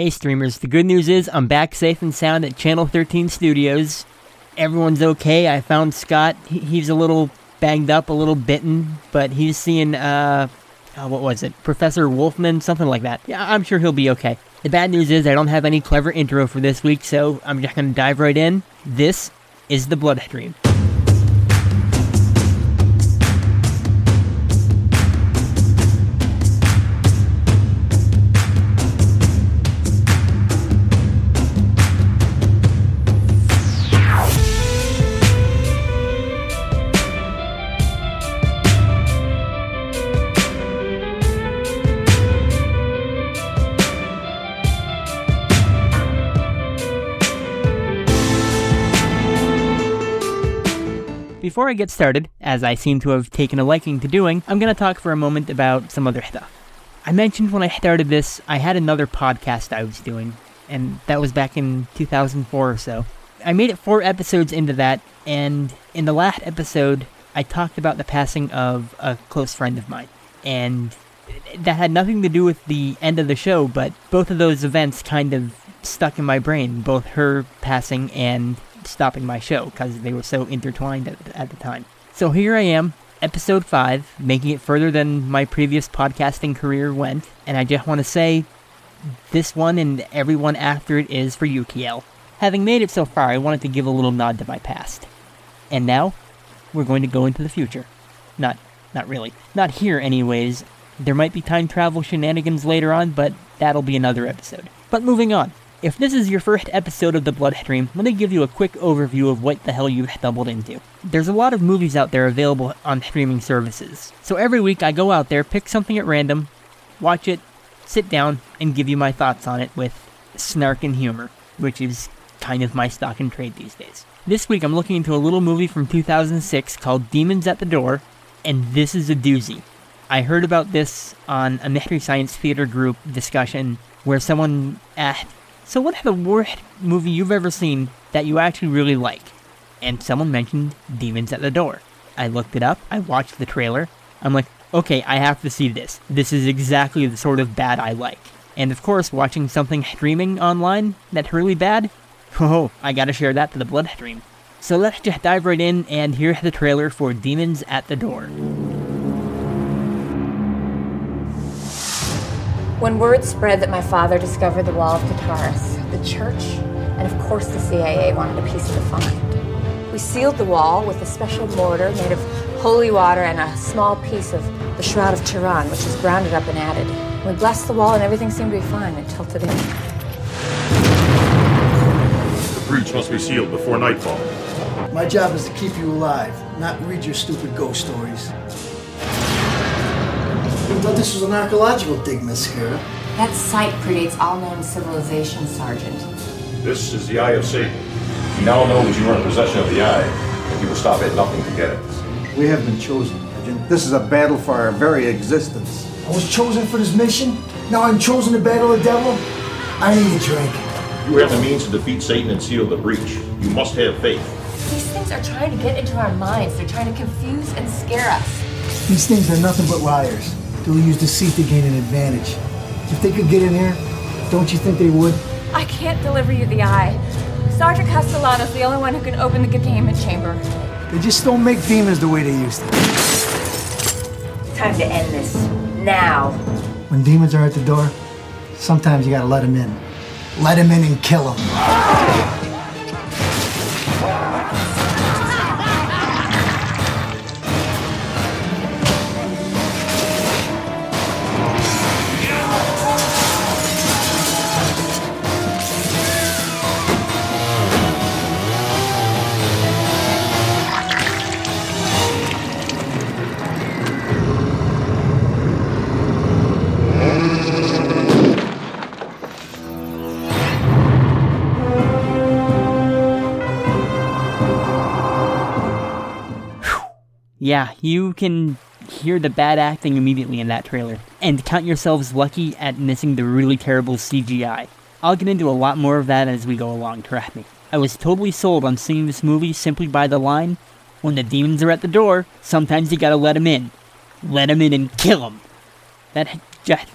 Hey streamers, the good news is I'm back safe and sound at Channel 13 Studios. Everyone's okay. I found Scott. He's a little banged up, a little bitten, but he's seeing, uh, oh, what was it? Professor Wolfman, something like that. Yeah, I'm sure he'll be okay. The bad news is I don't have any clever intro for this week, so I'm just gonna dive right in. This is the Bloodstream. Before I get started, as I seem to have taken a liking to doing, I'm going to talk for a moment about some other stuff. I mentioned when I started this, I had another podcast I was doing, and that was back in 2004 or so. I made it four episodes into that, and in the last episode, I talked about the passing of a close friend of mine. And that had nothing to do with the end of the show, but both of those events kind of stuck in my brain, both her passing and stopping my show because they were so intertwined at, at the time. So here I am, episode 5, making it further than my previous podcasting career went, and I just want to say this one and everyone after it is for you, Having made it so far, I wanted to give a little nod to my past. And now, we're going to go into the future. Not, not really. Not here, anyways. There might be time travel shenanigans later on, but that'll be another episode. But moving on. If this is your first episode of the Bloodstream, let me give you a quick overview of what the hell you've stumbled into. There's a lot of movies out there available on streaming services. So every week I go out there, pick something at random, watch it, sit down, and give you my thoughts on it with snark and humor, which is kind of my stock in trade these days. This week I'm looking into a little movie from 2006 called Demons at the Door, and this is a doozy. I heard about this on a Mystery Science Theater group discussion where someone asked, So, what the worst movie you've ever seen that you actually really like? And someone mentioned Demons at the Door. I looked it up, I watched the trailer. I'm like, okay, I have to see this. This is exactly the sort of bad I like. And of course, watching something streaming online that's really bad, oh, I gotta share that to the Bloodstream. So let's just dive right in and here's the trailer for Demons at the Door. When word spread that my father discovered the wall of Tartarus, the church, and of course the CIA wanted a piece of the find. We sealed the wall with a special mortar made of holy water and a small piece of the Shroud of Turan, which was grounded up and added. We blessed the wall and everything seemed to be fine until today. The breach must be sealed before nightfall. My job is to keep you alive, not read your stupid ghost stories. I thought this was an archaeological dig, Miss Scara. That site predates all known civilization, Sergeant. This is the Eye of Satan. You now know that you are in possession of the eye, and you will stop at nothing to get it. We have been chosen, Legend. This is a battle for our very existence. I was chosen for this mission. Now I'm chosen to battle the devil. I need a drink. You have the means to defeat Satan and seal the breach. You must have faith. These things are trying to get into our minds. They're trying to confuse and scare us. These things are nothing but liars. They'll use deceit to gain an advantage. If they could get in here, don't you think they would? I can't deliver you the eye. Sergeant Castellano's the only one who can open the containment chamber. They just don't make demons the way they used to. Time to end this. Now. When demons are at the door, sometimes you gotta let them in. Let them in and kill them. Yeah, you can hear the bad acting immediately in that trailer, and count yourselves lucky at missing the really terrible CGI. I'll get into a lot more of that as we go along, trust me. I was totally sold on seeing this movie simply by the line, when the demons are at the door, sometimes you gotta let 'em in. Let 'em in and kill 'em. That just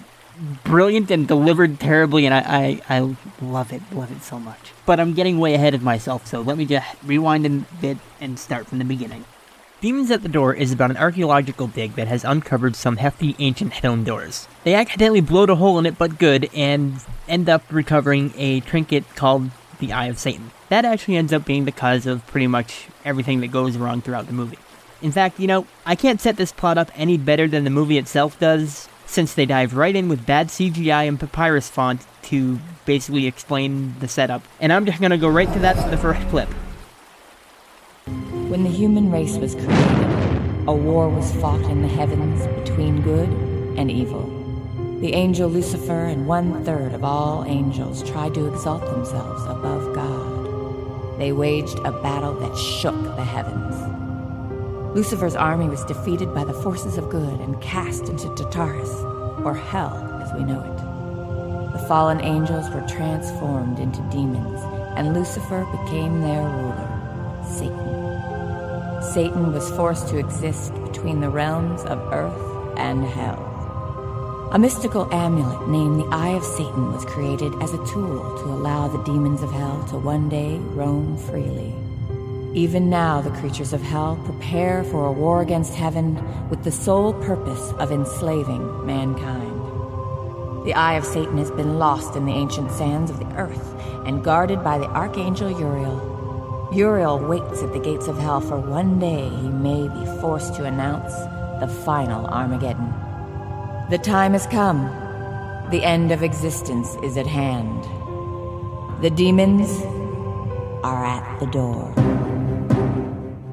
brilliant and delivered terribly, and I, I, I love it, love it so much. But I'm getting way ahead of myself, so let me just rewind a bit and start from the beginning. Demons at the Door is about an archaeological dig that has uncovered some hefty ancient stone doors. They accidentally blow a hole in it, but good, and end up recovering a trinket called the Eye of Satan. That actually ends up being the cause of pretty much everything that goes wrong throughout the movie. In fact, you know, I can't set this plot up any better than the movie itself does, since they dive right in with bad CGI and papyrus font to basically explain the setup. And I'm just gonna go right to that for the first clip. When the human race was created, a war was fought in the heavens between good and evil. The angel Lucifer and one third of all angels tried to exalt themselves above God. They waged a battle that shook the heavens. Lucifer's army was defeated by the forces of good and cast into Tartarus, or hell as we know it. The fallen angels were transformed into demons, and Lucifer became their ruler, Satan. Satan was forced to exist between the realms of earth and hell. A mystical amulet named the Eye of Satan was created as a tool to allow the demons of hell to one day roam freely. Even now, the creatures of hell prepare for a war against heaven with the sole purpose of enslaving mankind. The Eye of Satan has been lost in the ancient sands of the earth and guarded by the Archangel Uriel. Uriel waits at the gates of hell for one day he may be forced to announce the final Armageddon. The time has come. The end of existence is at hand. The demons are at the door.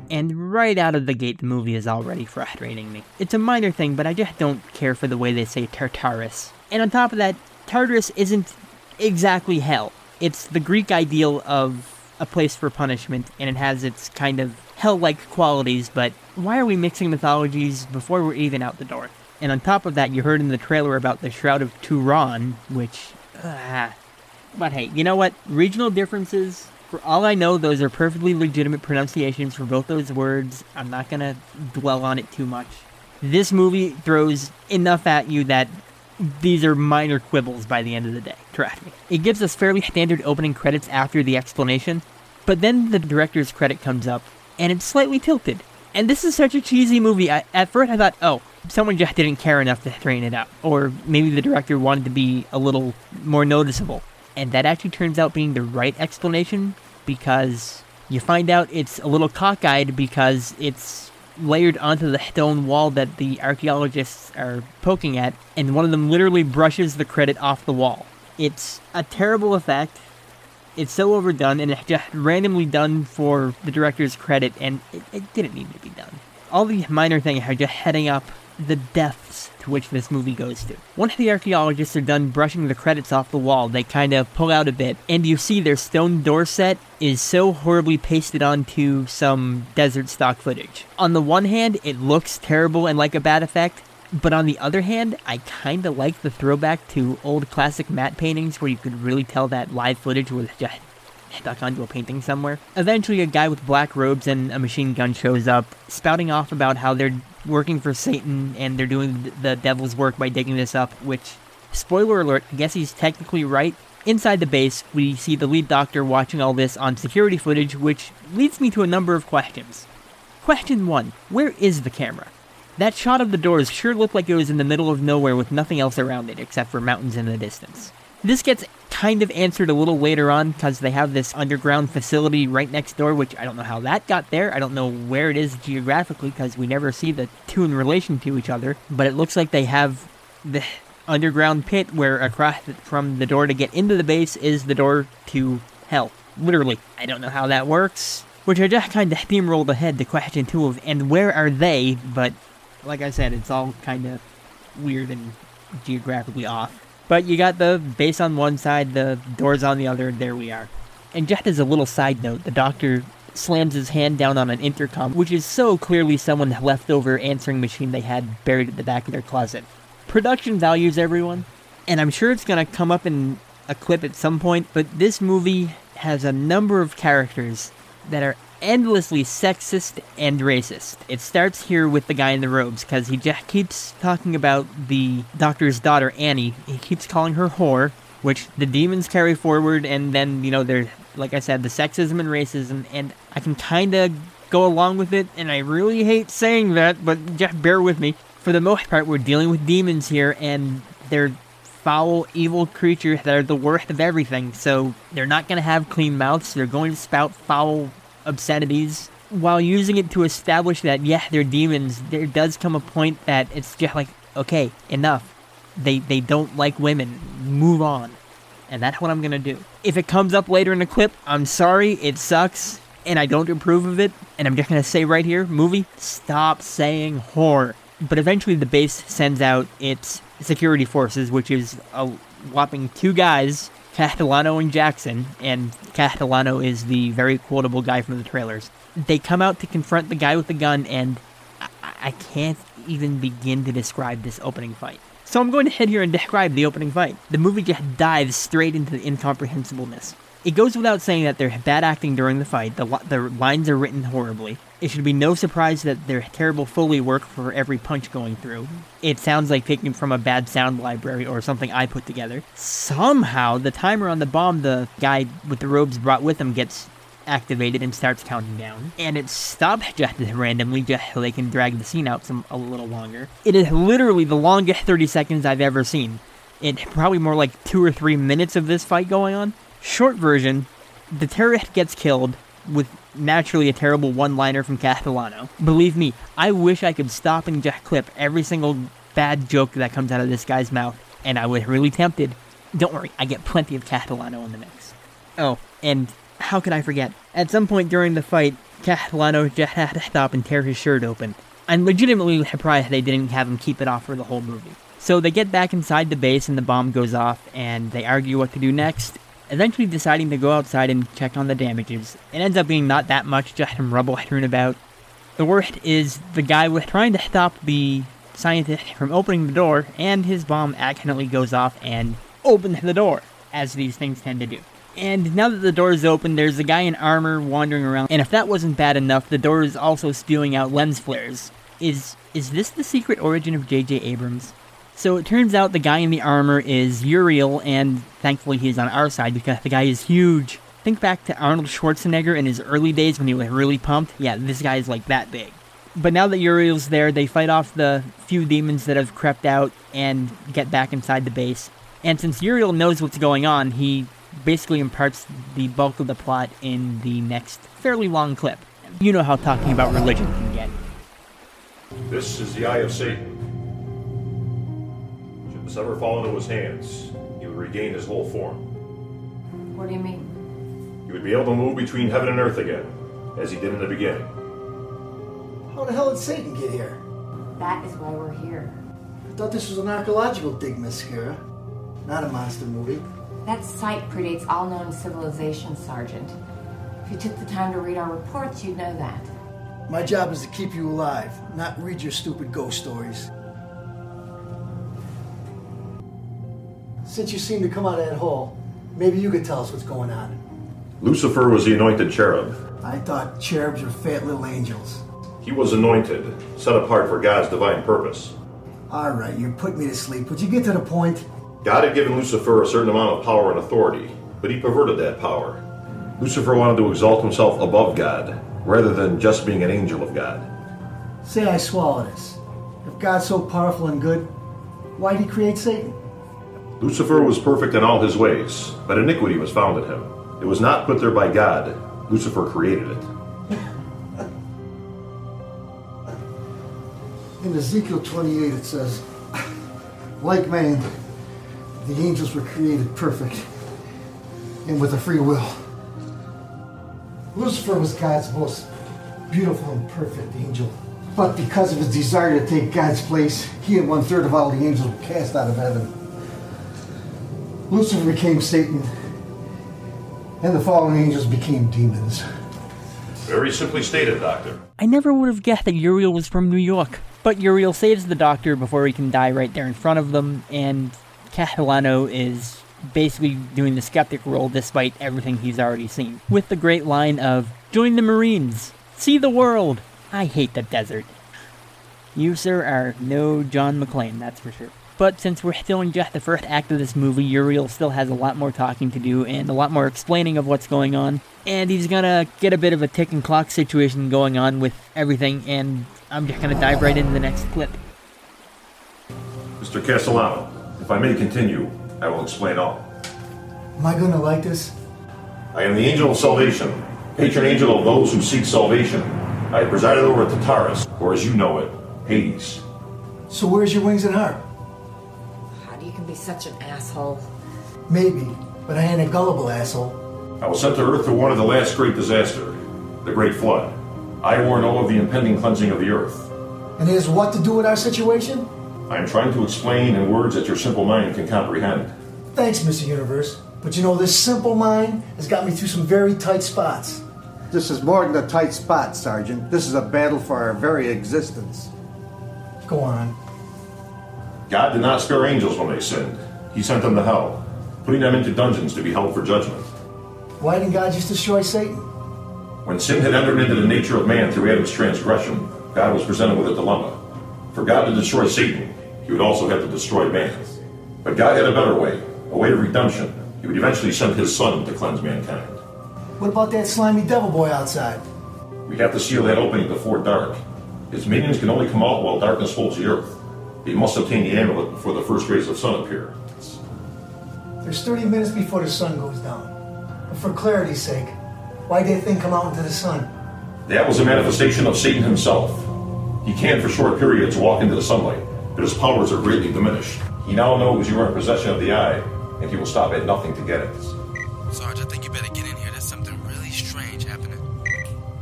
And right out of the gate, the movie is already frustrating me. It's a minor thing, but I just don't care for the way they say Tartarus. And on top of that, Tartarus isn't exactly hell. It's the Greek ideal of a place for punishment, and it has its kind of hell like qualities, but why are we mixing mythologies before we're even out the door? And on top of that, you heard in the trailer about the Shroud of Turan, which. Uh, but hey, you know what? Regional differences, for all I know, those are perfectly legitimate pronunciations for both those words. I'm not gonna dwell on it too much. This movie throws enough at you that these are minor quibbles by the end of the day. Trust me. It gives us fairly standard opening credits after the explanation, but then the director's credit comes up, and it's slightly tilted. And this is such a cheesy movie. I, at first, I thought, oh, someone just didn't care enough to straighten it out. Or maybe the director wanted to be a little more noticeable. And that actually turns out being the right explanation because you find out it's a little cockeyed because it's layered onto the stone wall that the archaeologists are poking at, and one of them literally brushes the credit off the wall. It's a terrible effect. It's so overdone, and it's just randomly done for the director's credit, and it, it didn't need to be done. All these minor things are just heading up the depths to which this movie goes to. Once the archaeologists are done brushing the credits off the wall, they kind of pull out a bit, and you see their stone door set is so horribly pasted onto some desert stock footage. On the one hand, it looks terrible and like a bad effect, but on the other hand, I kinda like the throwback to old classic matte paintings where you could really tell that live footage was just stuck onto a painting somewhere. Eventually, a guy with black robes and a machine gun shows up, spouting off about how they're working for Satan and they're doing the devil's work by digging this up, which, spoiler alert, I guess he's technically right. Inside the base, we see the lead doctor watching all this on security footage, which leads me to a number of questions. Question 1 Where is the camera? That shot of the doors sure looked like it was in the middle of nowhere with nothing else around it except for mountains in the distance. This gets kind of answered a little later on because they have this underground facility right next door, which I don't know how that got there. I don't know where it is geographically because we never see the two in relation to each other. But it looks like they have the underground pit where across from the door to get into the base is the door to hell. Literally. I don't know how that works. Which I just kind of steamrolled ahead to question two of, and where are they? But like I said, it's all kind of weird and geographically off. But you got the base on one side, the doors on the other, there we are. And just as a little side note, the doctor slams his hand down on an intercom, which is so clearly someone's leftover answering machine they had buried at the back of their closet. Production values, everyone. And I'm sure it's gonna come up in a clip at some point, but this movie has a number of characters that are endlessly sexist and racist. It starts here with the guy in the robes because he just keeps talking about the doctor's daughter Annie. He keeps calling her whore, which the demons carry forward, and then you know there's like I said the sexism and racism, and I can kind of go along with it, and I really hate saying that, but just bear with me. For the most part, we're dealing with demons here, and they're foul, evil creatures that are the worst of everything. So they're not going to have clean mouths. They're going to spout foul obscenities. While using it to establish that, yeah, they're demons, there does come a point that it's just like, okay, enough. They, they don't like women. Move on. And that's what I'm to do. If it comes up later in the clip, I'm sorry, it sucks, and I don't approve of it. And I'm just to say right here, movie, stop saying whore. But eventually the base sends out its security forces, which is a whopping two guys, Castellano and Jackson, and Castellano is the very quotable guy from the trailers. They come out to confront the guy with the gun, and I, I can't even begin to describe this opening fight. So I'm going to head here and describe the opening fight. The movie just dives straight into the incomprehensibleness. It goes without saying that there's bad acting during the fight. The, the lines are written horribly. It should be no surprise that their terrible Foley work for every punch going through. It sounds like taken from a bad sound library or something I put together. Somehow, the timer on the bomb the guy with the robes brought with him gets activated and starts counting down. And it stops just randomly just so they can drag the scene out some a little longer. It is literally the longest 30 seconds I've ever seen. It's probably more like two or three minutes of this fight going on. Short version, the terrorist gets killed with naturally a terrible one-liner from Castellano. Believe me, I wish I could stop and just clip every single bad joke that comes out of this guy's mouth, and I was really tempted. Don't worry, I get plenty of Castellano in the mix. Oh, and how could I forget? At some point during the fight, Castellano just had to stop and tear his shirt open. I'm legitimately surprised they didn't have him keep it off for the whole movie. So they get back inside the base and the bomb goes off, and they argue what to do next, eventually deciding to go outside and check on the damages. It ends up being not that much, just some rubble strewn about. The worst is the guy was trying to stop the scientist from opening the door, and his bomb accidentally goes off and opens the door, as these things tend to do. And now that the door is open, there's a guy in armor wandering around, and if that wasn't bad enough, the door is also spewing out lens flares. Is is this the secret origin of J.J. Abrams? So it turns out the guy in the armor is Uriel, and thankfully he's on our side because the guy is huge. Think back to Arnold Schwarzenegger in his early days when he was really pumped. Yeah, this guy is like that big. But now that Uriel's there, they fight off the few demons that have crept out and get back inside the base. And since Uriel knows what's going on, he basically imparts the bulk of the plot in the next fairly long clip. You know how talking about religion can get. This is the Eye of Satan. Should this ever fall into his hands, he would regain his whole form. What do you mean? He would be able to move between heaven and earth again, as he did in the beginning. How the hell did Satan get here? That is why we're here. I thought this was an archaeological dig, Mascara. Not a monster movie. That site predates all known civilizations, Sergeant. If you took the time to read our reports, you'd know that. My job is to keep you alive, not read your stupid ghost stories. Since you seem to come out of that hole, maybe you could tell us what's going on. Lucifer was the anointed cherub. I thought cherubs were fat little angels. He was anointed, set apart for God's divine purpose. All right, you put me to sleep. Would you get to the point? God had given Lucifer a certain amount of power and authority, but he perverted that power. Lucifer wanted to exalt himself above God, rather than just being an angel of God. Say I swallow this. If God's so powerful and good, why'd he create Satan? Lucifer was perfect in all his ways, but iniquity was found in him. It was not put there by God. Lucifer created it. In Ezekiel 28, it says, like man, the angels were created perfect and with a free will. Lucifer was God's most beautiful and perfect angel. But because of his desire to take God's place, he and one third of all the angels were cast out of heaven. Lucifer became Satan, and the fallen angels became demons. Very simply stated, Doctor. I never would have guessed that Uriel was from New York. But Uriel saves the doctor before he can die right there in front of them, and Castellano is basically doing the skeptic role despite everything he's already seen. With the great line of, Join the Marines. See the world. I hate the desert. You, sir, are no John McClane, that's for sure. But since we're still in just the first act of this movie, Uriel still has a lot more talking to do and a lot more explaining of what's going on. And he's gonna get a bit of a ticking clock situation going on with everything, and I'm just gonna dive right into the next clip. Mr. Castellano, if I may continue, I will explain all. Am I gonna like this? I am the angel of salvation, patron angel of those who seek salvation. I presided over Tartarus, or as you know it, Hades. So where's your wings and heart? God, you can be such an asshole. Maybe, but I ain't a gullible asshole. I was sent to Earth to warn of the last great disaster, the Great Flood. I warn all of the impending cleansing of the Earth. And it has what to do with our situation? I am trying to explain in words that your simple mind can comprehend. Thanks, Mr. Universe. But you know, this simple mind has got me through some very tight spots. This is more than a tight spot, Sergeant. This is a battle for our very existence. Go on. God did not spare angels when they sinned. He sent them to hell, putting them into dungeons to be held for judgment. Why didn't God just destroy Satan? When sin had entered into the nature of man through Adam's transgression, God was presented with a dilemma. For God to destroy Satan, he would also have to destroy man. But God had a better way, a way of redemption. He would eventually send his son to cleanse mankind. What about that slimy devil boy outside? We have to seal that opening before dark. His minions can only come out while darkness holds the earth. He must obtain the amulet before the first rays of sun appear. There's 30 minutes before the sun goes down. But for clarity's sake, why'd that thing come out into the sun? That was a manifestation of Satan himself. He can, for short periods, walk into the sunlight, but his powers are greatly diminished. He now knows you are in possession of the eye, and he will stop at nothing to get it. Sarge, I think you better get in here. There's something really strange happening.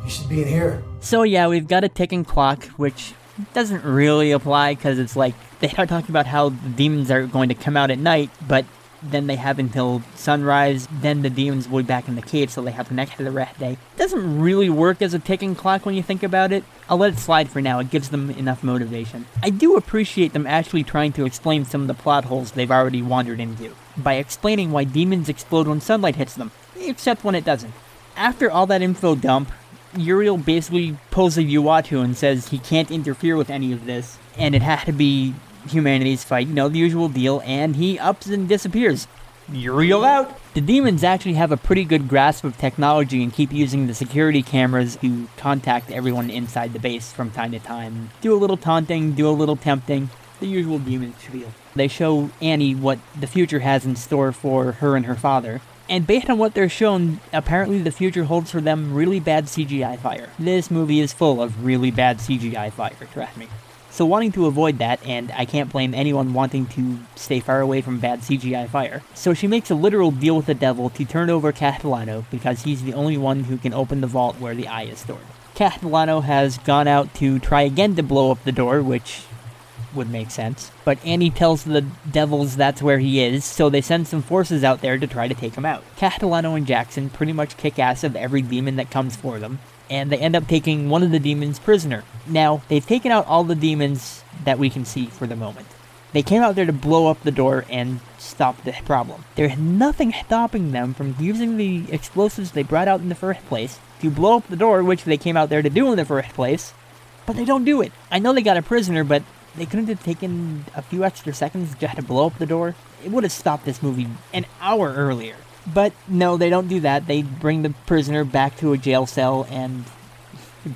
You should be in here. So yeah, we've got a ticking clock, which doesn't really apply because it's like they start talking about how the demons are going to come out at night, but then they have until sunrise. Then the demons will be back in the cave, so they have the next to the rest day. Doesn't really work as a ticking clock when you think about it. I'll let it slide for now. It gives them enough motivation. I do appreciate them actually trying to explain some of the plot holes they've already wandered into by explaining why demons explode when sunlight hits them, except when it doesn't. After all that info dump, Uriel basically pulls a Uatu and says he can't interfere with any of this, and it had to be humanity's fight, you know, the usual deal, and he ups and disappears. Uriel out! The demons actually have a pretty good grasp of technology and keep using the security cameras to contact everyone inside the base from time to time. Do a little taunting, do a little tempting, the usual demon spiel. They show Annie what the future has in store for her and her father, and based on what they're shown, apparently the future holds for them really bad CGI fire. This movie is full of really bad CGI fire, trust me. So wanting to avoid that, and I can't blame anyone wanting to stay far away from bad CGI fire, so she makes a literal deal with the devil to turn over Castellano because he's the only one who can open the vault where the eye is stored. Castellano has gone out to try again to blow up the door, which would make sense. But Annie tells the devils that's where he is, so they send some forces out there to try to take him out. Castellano and Jackson pretty much kick ass of every demon that comes for them, and they end up taking one of the demons prisoner. Now, they've taken out all the demons that we can see for the moment. They came out there to blow up the door and stop the problem. There's nothing stopping them from using the explosives they brought out in the first place to blow up the door, which they came out there to do in the first place, but they don't do it. I know they got a prisoner, but they couldn't have taken a few extra seconds just to blow up the door. It would have stopped this movie an hour earlier. But no, they don't do that. They bring the prisoner back to a jail cell, and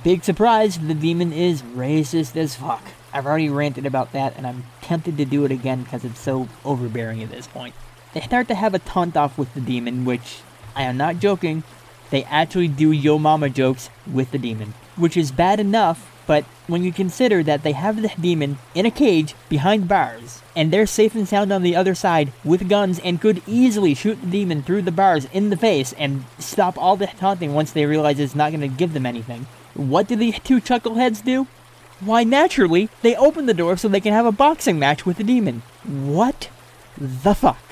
big surprise, the demon is racist as fuck. I've already ranted about that, and I'm tempted to do it again because it's so overbearing at this point. They start to have a taunt off with the demon, which I am not joking. They actually do yo mama jokes with the demon, which is bad enough but when you consider that they have the demon in a cage behind bars, and they're safe and sound on the other side with guns and could easily shoot the demon through the bars in the face and stop all the taunting once they realize it's not going to give them anything, what do the two chuckleheads do? Why, naturally, they open the door so they can have a boxing match with the demon. What the fuck?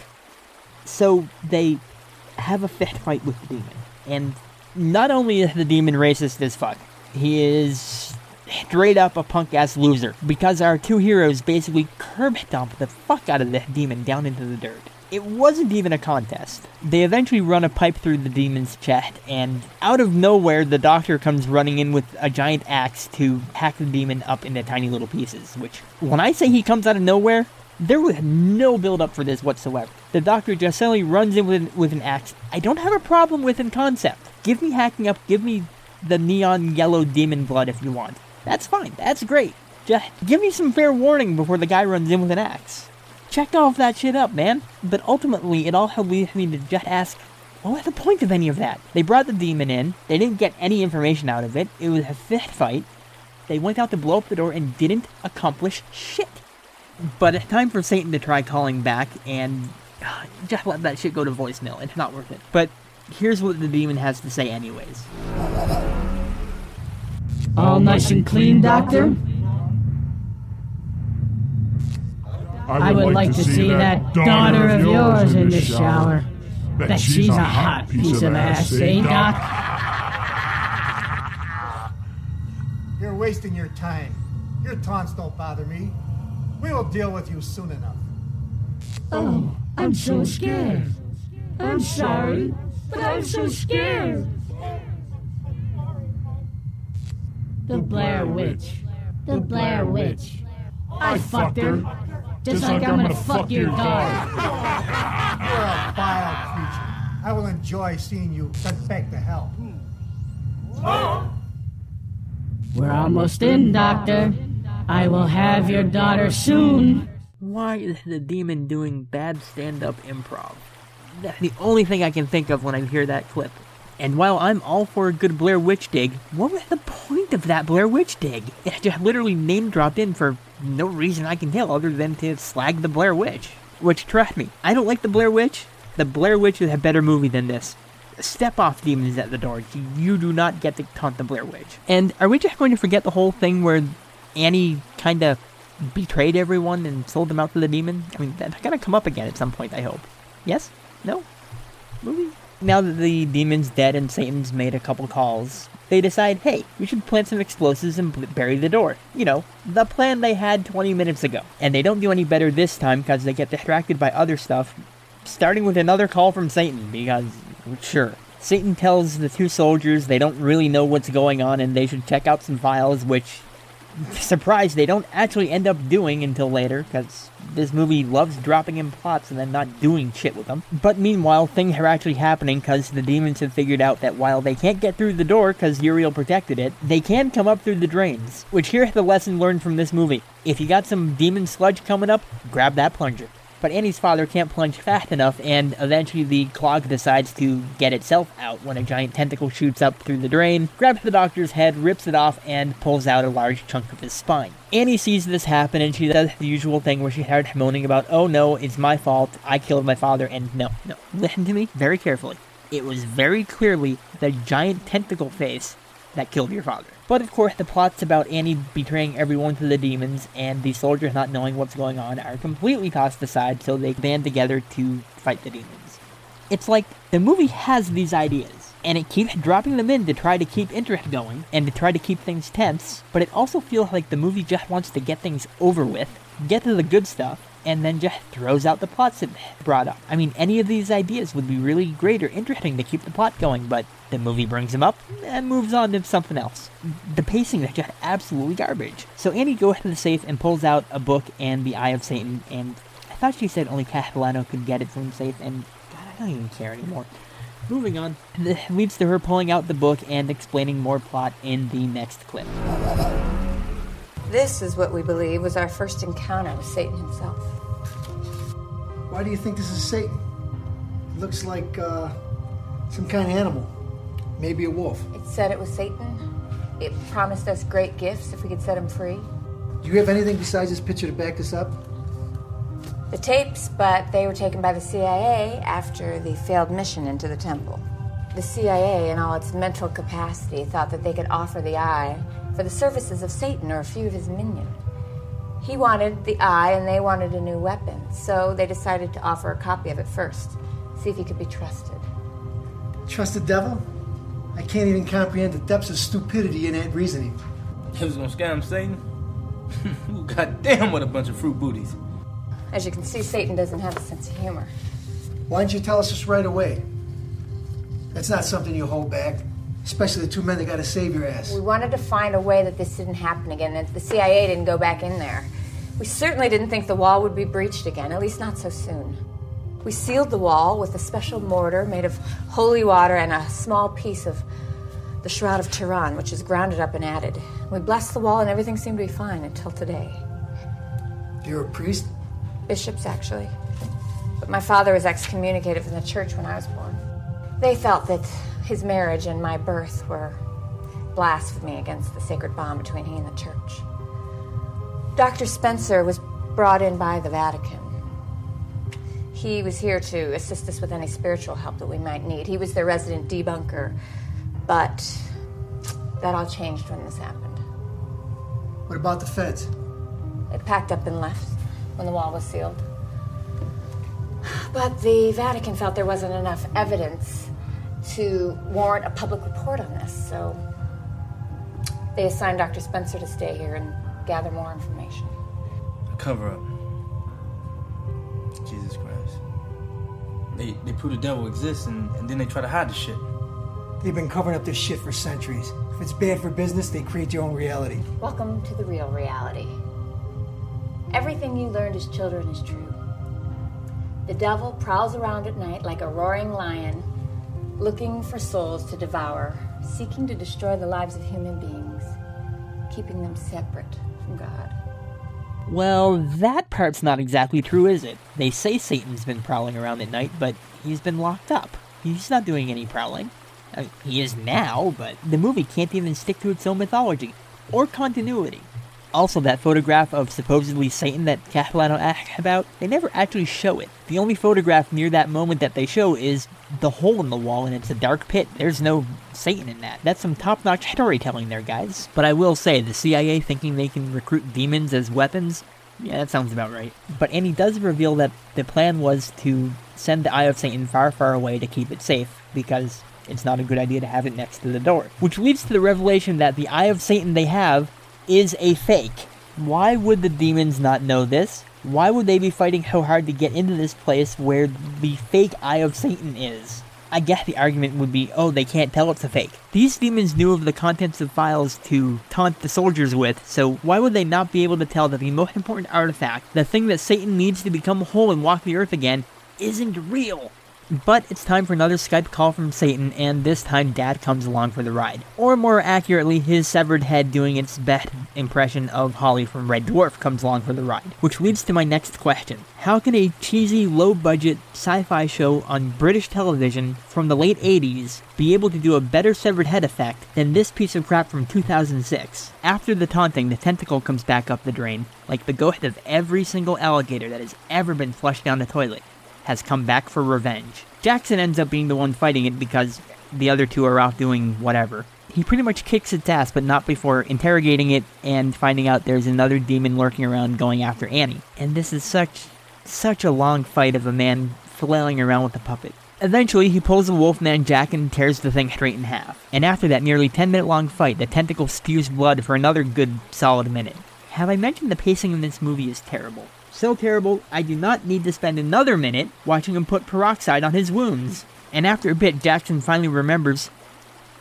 So they have a fist fight with the demon, and not only is the demon racist as fuck, he is straight up a punk ass loser because our two heroes basically curb stomp the fuck out of the demon down into the dirt. It wasn't even a contest. They eventually run a pipe through the demon's chest, and out of nowhere, the doctor comes running in with a giant axe to hack the demon up into tiny little pieces. Which, when I say he comes out of nowhere, there was no build up for this whatsoever. The doctor just suddenly runs in with, with an axe. I don't have a problem with in concept. Give me hacking up, give me the neon yellow demon blood if you want. That's fine, that's great. Just give me some fair warning before the guy runs in with an axe check off that shit up, man. But ultimately, it all leads me to just ask, what was the point of any of that? They brought the demon in, they didn't get any information out of it, it was a fist fight, they went out to blow up the door and didn't accomplish shit. But it's time for Satan to try calling back and uh, just let that shit go to voicemail. It's not worth it. But here's what the demon has to say, anyways. All nice and clean, Doctor? I would, like, to see that daughter of yours in the shower. Bet she's a hot piece of ass, eh, Doc? You're wasting your time. Your taunts don't bother me. We will deal with you soon enough. Oh, I'm so scared. I'm sorry, but I'm so scared. The Blair Witch. The Blair Witch. I fucked her. Just, like, like, I'm, gonna, gonna fuck, your dog. You're a vile creature. I will enjoy seeing you sent back to hell. We're almost in, Doctor. I will have your daughter soon. Why is the demon doing bad stand up improv? That's the only thing I can think of when I hear that clip. And while I'm all for a good Blair Witch dig, what was the point of that Blair Witch dig? It just literally name dropped in for no reason I can tell other than to slag the Blair Witch. Which, trust me, I don't like the Blair Witch. The Blair Witch is a better movie than this. Step off demons at the door. You do not get to taunt the Blair Witch. And are we just going to forget the whole thing where Annie kind of betrayed everyone and sold them out to the demon? I mean, that's gonna come up again at some point, I hope. Yes? No? Movie? Now that the demon's dead and Satan's made a couple calls, they decide, hey, we should plant some explosives and bury the door. You know, the plan they had 20 minutes ago. And they don't do any better this time because they get distracted by other stuff, starting with another call from Satan, because, sure. Satan tells the two soldiers they don't really know what's going on and they should check out some files, which surprised they don't actually end up doing until later, because this movie loves dropping in plots and then not doing shit with them. But meanwhile, things are actually happening because the demons have figured out that while they can't get through the door because Uriel protected it, they can come up through the drains. Which here's the lesson learned from this movie. If you got some demon sludge coming up, grab that plunger but Annie's father can't plunge fast enough, and eventually the clog decides to get itself out when a giant tentacle shoots up through the drain, grabs the doctor's head, rips it off, and pulls out a large chunk of his spine. Annie sees this happen, and she does the usual thing where she starts moaning about, oh no, it's my fault, I killed my father, and no, no, listen to me very carefully. It was very clearly the giant tentacle face that killed your father. But of course, the plots about Annie betraying everyone to the demons and the soldiers not knowing what's going on are completely tossed aside so they band together to fight the demons. It's like the movie has these ideas, and it keeps dropping them in to try to keep interest going and to try to keep things tense, but it also feels like the movie just wants to get things over with, get to the good stuff, and then just throws out the plots it brought up. I mean, any of these ideas would be really great or interesting to keep the plot going, but the movie brings them up and moves on to something else. The pacing is just absolutely garbage. So Annie goes to the safe and pulls out a book and the Eye of Satan, and I thought she said only Castellano could get it from the safe, and God, I don't even care anymore. Moving on, this leads to her pulling out the book and explaining more plot in the next clip. This is what we believe was our first encounter with Satan himself. Why do you think this is Satan? It looks like uh, some kind of animal. Maybe a wolf. It said it was Satan. It promised us great gifts if we could set him free. Do you have anything besides this picture to back this up? The tapes, but they were taken by the CIA after the failed mission into the temple. The CIA, in all its mental capacity, thought that they could offer the eye for the services of Satan or a few of his minions. He wanted the eye and they wanted a new weapon, so they decided to offer a copy of it first, see if he could be trusted. Trust the devil? I can't even comprehend the depths of stupidity in that reasoning. He was gonna scam Satan? God damn, what a bunch of fruit booties. As you can see, Satan doesn't have a sense of humor. Why didn't you tell us this right away? That's not something you hold back, especially the two men that got to save your ass. We wanted to find a way that this didn't happen again, that the CIA didn't go back in there. We certainly didn't think the wall would be breached again, at least not so soon. We sealed the wall with a special mortar made of holy water and a small piece of the Shroud of Turan, which is grounded up and added. We blessed the wall and everything seemed to be fine until today. You're a priest? Bishops, actually. But my father was excommunicated from the church when I was born. They felt that his marriage and my birth were blasphemy against the sacred bond between he and the church. Dr. Spencer was brought in by the Vatican. He was here to assist us with any spiritual help that we might need. He was their resident debunker, but that all changed when this happened. What about the feds? They packed up and left when the wall was sealed. But the Vatican felt there wasn't enough evidence to warrant a public report on this, so they assigned Dr. Spencer to stay here and gather more information. A cover up. Jesus Christ. They they prove the devil exists and, and then they try to hide the shit. They've been covering up this shit for centuries. If it's bad for business, they create your own reality. Welcome to the real reality. Everything you learned as children is true. The devil prowls around at night like a roaring lion, looking for souls to devour, seeking to destroy the lives of human beings, keeping them separate from God. Well, that part's not exactly true, is it? They say Satan's been prowling around at night, but he's been locked up. He's not doing any prowling. I mean, he is now, but the movie can't even stick to its own mythology or continuity. Also, that photograph of supposedly Satan that Castellano asked about, they never actually show it. The only photograph near that moment that they show is the hole in the wall, and it's a dark pit. There's no Satan in that. That's some top notch storytelling there, guys. But I will say, the CIA thinking they can recruit demons as weapons, yeah, that sounds about right. But Annie does reveal that the plan was to send the Eye of Satan far, far away to keep it safe, because it's not a good idea to have it next to the door. Which leads to the revelation that the Eye of Satan they have is a fake. Why would the demons not know this? Why would they be fighting so hard to get into this place where the fake Eye of Satan is? I guess the argument would be, oh, they can't tell it's a fake. These demons knew of the contents of files to taunt the soldiers with, so why would they not be able to tell that the most important artifact, the thing that Satan needs to become whole and walk the earth again, isn't real? But it's time for another Skype call from Satan, and this time Dad comes along for the ride. Or more accurately, his severed head doing its best impression of Holly from Red Dwarf comes along for the ride. Which leads to my next question. How can a cheesy, low budget sci fi show on British television from the late 80s be able to do a better severed head effect than this piece of crap from 2006? After the taunting, the tentacle comes back up the drain, like the ghost of every single alligator that has ever been flushed down the toilet has come back for revenge. Jackson ends up being the one fighting it because the other two are off doing whatever. He pretty much kicks its ass, but not before interrogating it and finding out there's another demon lurking around going after Annie. And this is such, such a long fight of a man flailing around with a puppet. Eventually, he pulls the Wolfman Jack and tears the thing straight in half. And after that nearly 10 minute long fight, the tentacle spews blood for another good solid minute. Have I mentioned the pacing in this movie is terrible? So terrible, I do not need to spend another minute watching him put peroxide on his wounds. And after a bit, Jackson finally remembers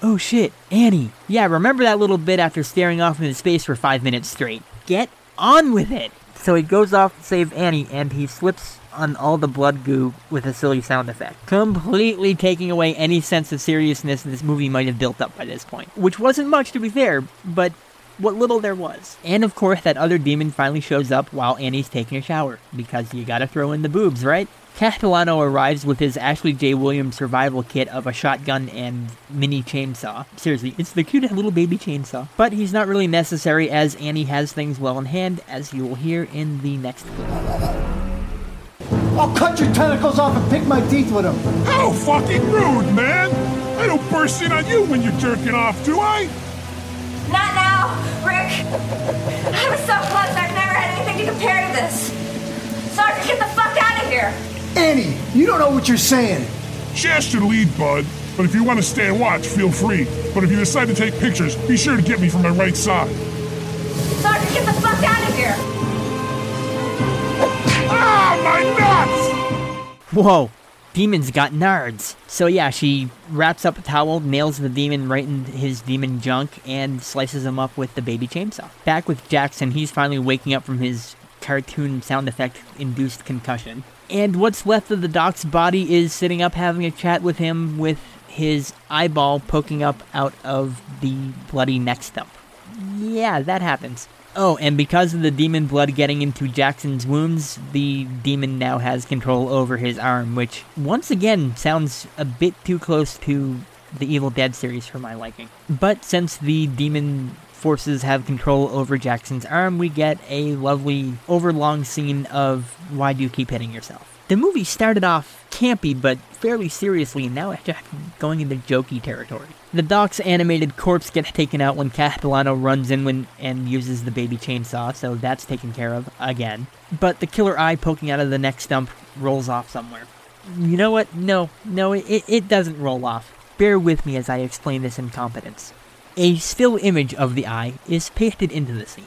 Oh shit, Annie. Yeah, remember that little bit after staring off into space for five minutes straight. Get on with it! So he goes off to save Annie and he slips on all the blood goo with a silly sound effect, completely taking away any sense of seriousness this movie might have built up by this point. Which wasn't much to be fair, but what little there was. And of course, that other demon finally shows up while Annie's taking a shower, because you gotta throw in the boobs, right? Castellano arrives with his Ashley J. Williams survival kit of a shotgun and mini chainsaw. Seriously, it's the cutest little baby chainsaw. But he's not really necessary as Annie has things well in hand, as you will hear in the next clip. I'll cut your tentacles off and pick my teeth with them. How fucking rude, man! I don't burst in on you when you're jerking off, do I? Not now, Rick. I was so close. I've never had anything to compare to this. Sergeant, get the fuck out of here. Annie, you don't know what you're saying. She asked to lead, bud. But if you want to stay and watch, feel free. But if you decide to take pictures, be sure to get me from my right side. Sergeant, get the fuck out of here. Ah, my nuts! Whoa. Demon's got nards. So yeah, she wraps up a towel, nails the demon right in his demon junk, and slices him up with the baby chainsaw. Back with Jackson, he's finally waking up from his cartoon sound effect induced concussion. And what's left of the doc's body is sitting up having a chat with him with his eyeball poking up out of the bloody neck stump. Yeah, that happens. Oh, and because of the demon blood getting into Jackson's wounds, the demon now has control over his arm, which once again sounds a bit too close to the Evil Dead series for my liking. But since the demon forces have control over Jackson's arm, we get a lovely overlong scene of why do you keep hitting yourself? The movie started off campy but fairly seriously, and now it's going into jokey territory. The doc's animated corpse gets taken out when Castellano runs in when, and uses the baby chainsaw, so that's taken care of again. But the killer eye poking out of the neck stump rolls off somewhere. You know what? No, no, it, it doesn't roll off. Bear with me as I explain this incompetence. A still image of the eye is pasted into the scene,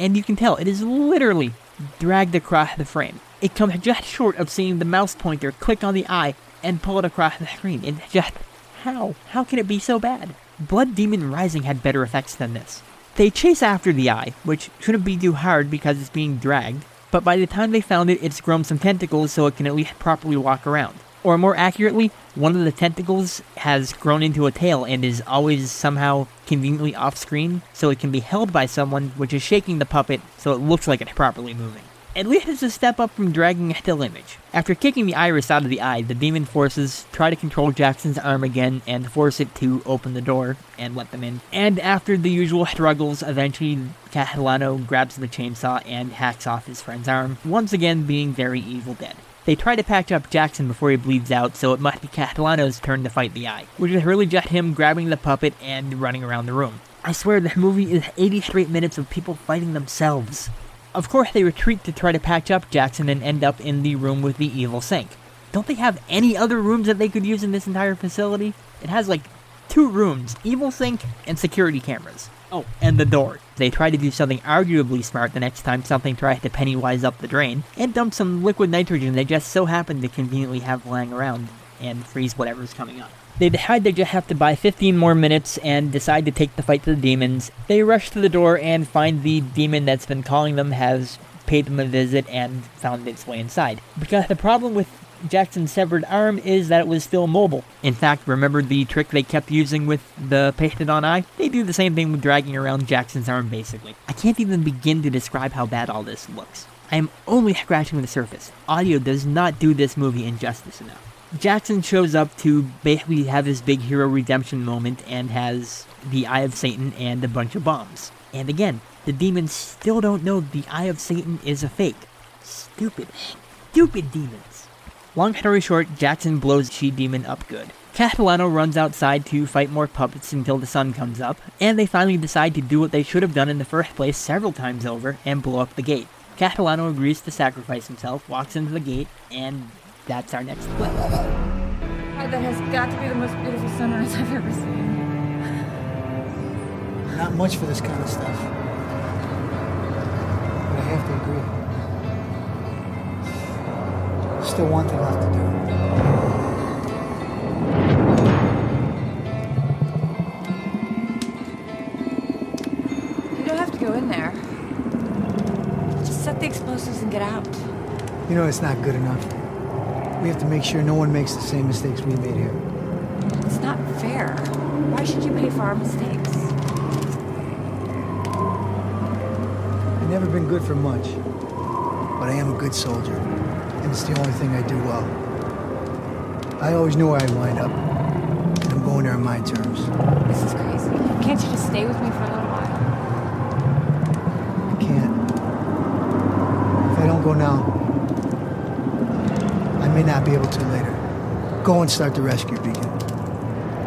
and you can tell it is literally dragged across the frame. It comes just short of seeing the mouse pointer click on the eye and pull it across the screen. It's just how? How can it be so bad? Blood Demon Rising had better effects than this. They chase after the eye, which shouldn't be too hard because it's being dragged, but by the time they found it, it's grown some tentacles so it can at least properly walk around. Or more accurately, one of the tentacles has grown into a tail and is always somehow conveniently off screen, so it can be held by someone, which is shaking the puppet so it looks like it's properly moving. At least it's a step up from dragging a still image. After kicking the iris out of the eye, the demon forces try to control Jackson's arm again and force it to open the door and let them in. And after the usual struggles, eventually Castellano grabs the chainsaw and hacks off his friend's arm, once again being very evil dead. They try to patch up Jackson before he bleeds out, so it must be Castellano's turn to fight the eye, which is really just him grabbing the puppet and running around the room. I swear the movie is 80 straight minutes of people fighting themselves. Of course, they retreat to try to patch up Jackson and end up in the room with the evil sink. Don't they have any other rooms that they could use in this entire facility? It has like two rooms evil sink and security cameras. Oh, and the door. They try to do something arguably smart the next time something tries to Pennywise up the drain, and dump some liquid nitrogen they just so happen to conveniently have lying around, and freeze whatever's coming up. They decide they just have to buy 15 more minutes and decide to take the fight to the demons. They rush to the door and find the demon that's been calling them has paid them a visit and found its way inside. Because the problem with Jackson's severed arm is that it was still mobile. In fact, remember the trick they kept using with the pasted on eye? They do the same thing with dragging around Jackson's arm, basically. I can't even begin to describe how bad all this looks. I am only scratching the surface. Audio does not do this movie injustice enough. Jackson shows up to basically have his big hero redemption moment and has the Eye of Satan and a bunch of bombs. And again, the demons still don't know the Eye of Satan is a fake. Stupid, stupid demons. Long story short, Jackson blows She Demon up good. Castellano runs outside to fight more puppets until the sun comes up, and they finally decide to do what they should have done in the first place several times over and blow up the gate. Castellano agrees to sacrifice himself, walks into the gate, and that's our next clip. God, that has got to be the most beautiful sunrise I've ever seen. Not much for this kind of stuff. But I have to agree. Still one thing left to do. You don't have to go in there. Just set the explosives and get out. You know it's not good enough. We have to make sure no one makes the same mistakes we made here. It's not fair. Why should you pay for our mistakes? I've never been good for much, but I am a good soldier, and it's the only thing I do well. I always knew where I'd wind up, and I'm going there on my terms. This is crazy. Can't you just stay with me for a little while? I can't. If I don't go now, may not be able to later. Go and start the rescue beacon.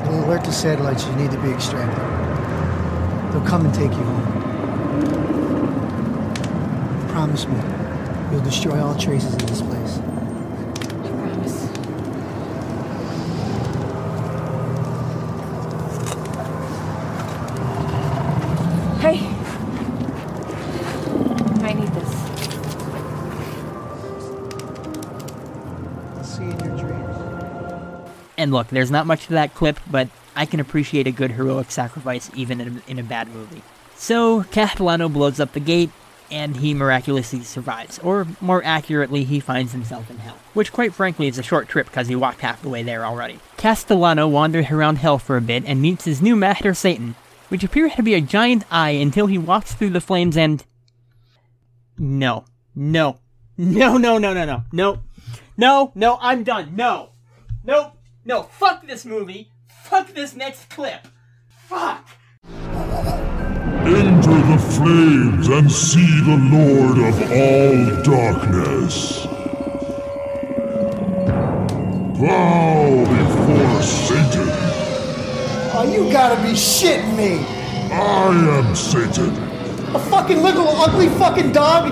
It'll alert the satellites you need to be extracted. They'll come and take you home. Promise me, you'll destroy all traces of this look, there's not much to that clip, but I can appreciate a good heroic sacrifice even in a, in a bad movie. So, Castellano blows up the gate, and he miraculously survives. Or, more accurately, he finds himself in hell. Which, quite frankly, is a short trip because he walked half the way there already. Castellano wanders around hell for a bit and meets his new master, Satan, which appears to be a giant eye until he walks through the flames and. No. No. No, no, no, no, no. No. No, no, I'm done. No. Nope. No. Fuck this movie. Fuck this next clip. Fuck. Enter the flames and see the Lord of all darkness. Bow before Satan. Oh, you gotta be shitting me. I am Satan. A fucking little ugly fucking dog?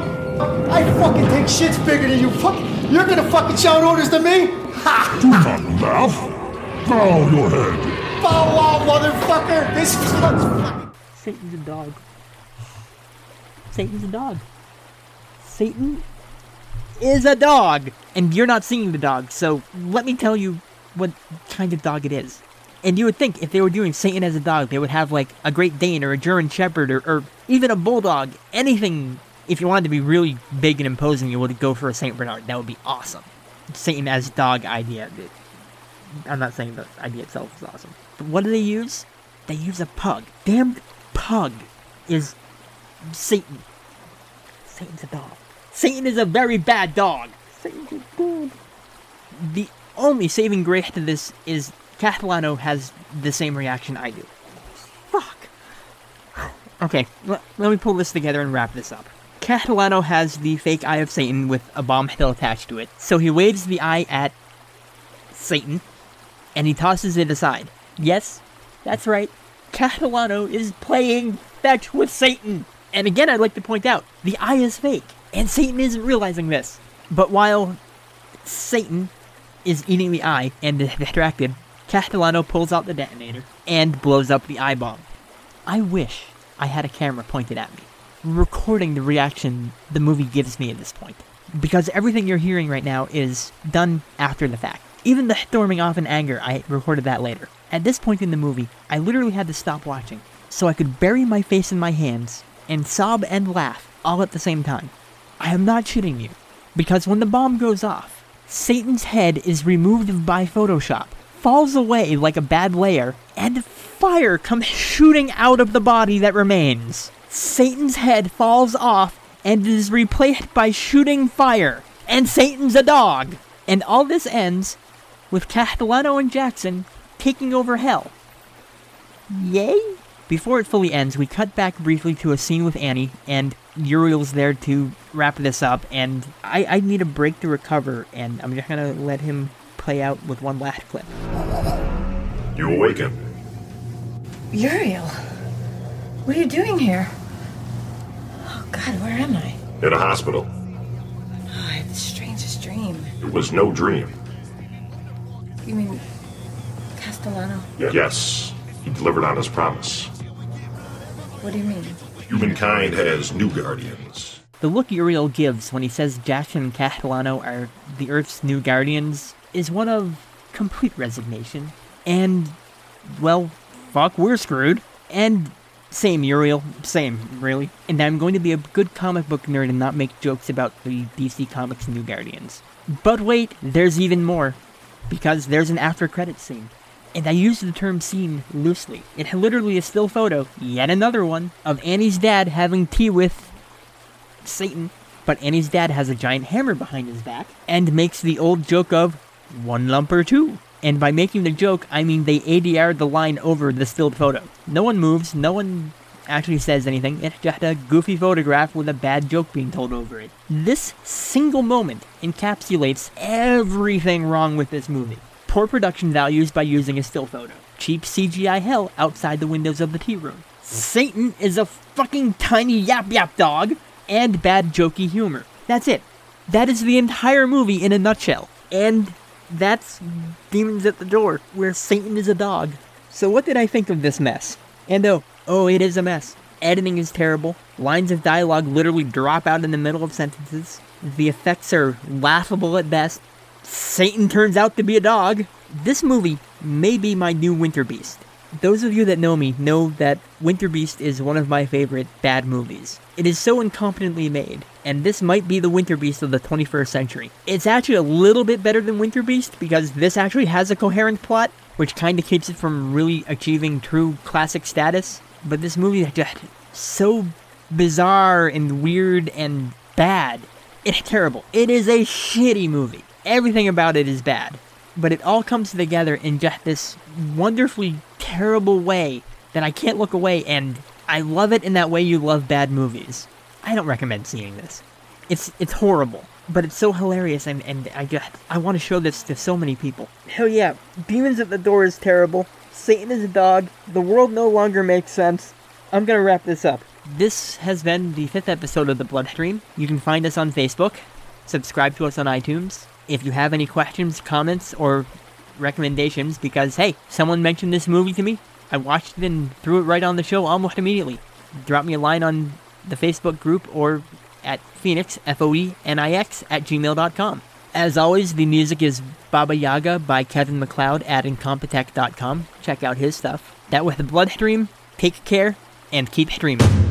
I fucking take shits bigger than you. Fuck, you're gonna fucking shout orders to me? Ha! Do not laugh. Bow your head. Bow wow, motherfucker! This sucks fucking. Satan's a dog. Satan's a dog. Satan is a dog! And you're not seeing the dog, so let me tell you what kind of dog it is. And you would think if they were doing Satan as a dog, they would have like a Great Dane or a German Shepherd or, or even a Bulldog. Anything, if you wanted to be really big and imposing, you would go for a Saint Bernard. That would be awesome. Satan as dog idea. I'm not saying the idea itself is awesome. But what do they use? They use a pug. Damn pug is Satan. Satan's a dog. Satan is a very bad dog. Satan's a dog. The only saving grace to this is Castellano has the same reaction I do. Fuck. Okay, l- let me pull this together and wrap this up. Castellano has the fake eye of Satan with a bomb still attached to it, so he waves the eye at Satan, and he tosses it aside. Yes, that's right. Castellano is playing fetch with Satan. And again, I'd like to point out the eye is fake, and Satan isn't realizing this. But while Satan is eating the eye and is distracted, Castellano pulls out the detonator and blows up the eye bomb. I wish I had a camera pointed at me, recording the reaction the movie gives me at this point. Because everything you're hearing right now is done after the fact. Even the storming off in anger, I recorded that later. At this point in the movie, I literally had to stop watching so I could bury my face in my hands and sob and laugh all at the same time. I am not shitting you, because when the bomb goes off, Satan's head is removed by Photoshop, falls away like a bad layer, and fire comes shooting out of the body that remains. Satan's head falls off and is replaced by shooting fire, and Satan's a dog. And all this ends with Castellano and Jackson taking over hell. Yay? Before it fully ends, we cut back briefly to a scene with Annie, and Uriel's there to wrap this up, and I, I need a break to recover, and I'm just gonna let him play out with one last clip. You awaken. Uriel, what are you doing here? God, where am I? In a hospital. Ah, oh, I had the strangest dream. It was no dream. You mean Castellano? Yes, he delivered on his promise. What do you mean? Humankind has new guardians. The look Uriel gives when he says Jackson and Castellano are the Earth's new guardians is one of complete resignation. And, well, fuck, we're screwed. And same, Uriel, same, really. And I'm going to be a good comic book nerd and not make jokes about the DC Comics New Guardians. But wait, there's even more. Because there's an after credit scene. And I use the term scene loosely. It literally is still photo, yet another one, of Annie's dad having tea with Satan. But Annie's dad has a giant hammer behind his back and makes the old joke of one lump or two. And by making the joke, I mean they ADR'd the line over the stilled photo. No one moves, no one actually says anything. It's just a goofy photograph with a bad joke being told over it. This single moment encapsulates everything wrong with this movie. Poor production values by using a still photo. Cheap CGI hell outside the windows of the tea room. Satan is a fucking tiny yap yap dog, and bad jokey humor. That's it. That is the entire movie in a nutshell. And that's Demons at the Door, where Satan is a dog. So what did I think of this mess? And oh, oh, it is a mess. Editing is terrible. Lines of dialogue literally drop out in the middle of sentences. The effects are laughable at best. Satan turns out to be a dog. This movie may be my new Winter Beast. Those of you that know me know that Winter Beast is one of my favorite bad movies. It is so incompetently made, and this might be the Winter Beast of the 21st century. It's actually a little bit better than Winter Beast because this actually has a coherent plot, which kind of keeps it from really achieving true classic status. But this movie is just so bizarre and weird and bad. It's terrible. It is a shitty movie. Everything about it is bad. But it all comes together in just this wonderfully terrible way that I can't look away, and I love it in that way you love bad movies. I don't recommend seeing this. It's it's horrible, but it's so hilarious, and, and I just I want to show this to so many people. Hell yeah, Demons at the Door is terrible. Satan is a dog. The world no longer makes sense. I'm gonna wrap this up. This has been the fifth episode of the Bloodstream. You can find us on Facebook. Subscribe to us on iTunes. If you have any questions, comments, or recommendations, because hey, someone mentioned this movie to me, I watched it and threw it right on the show almost immediately. Drop me a line on the Facebook group or at Foenix, F O E N I X, at gmail.com. As always, the music is Baba Yaga by Kevin MacLeod at Incompetech.com. Check out his stuff. That with Bloodstream, take care and keep streaming.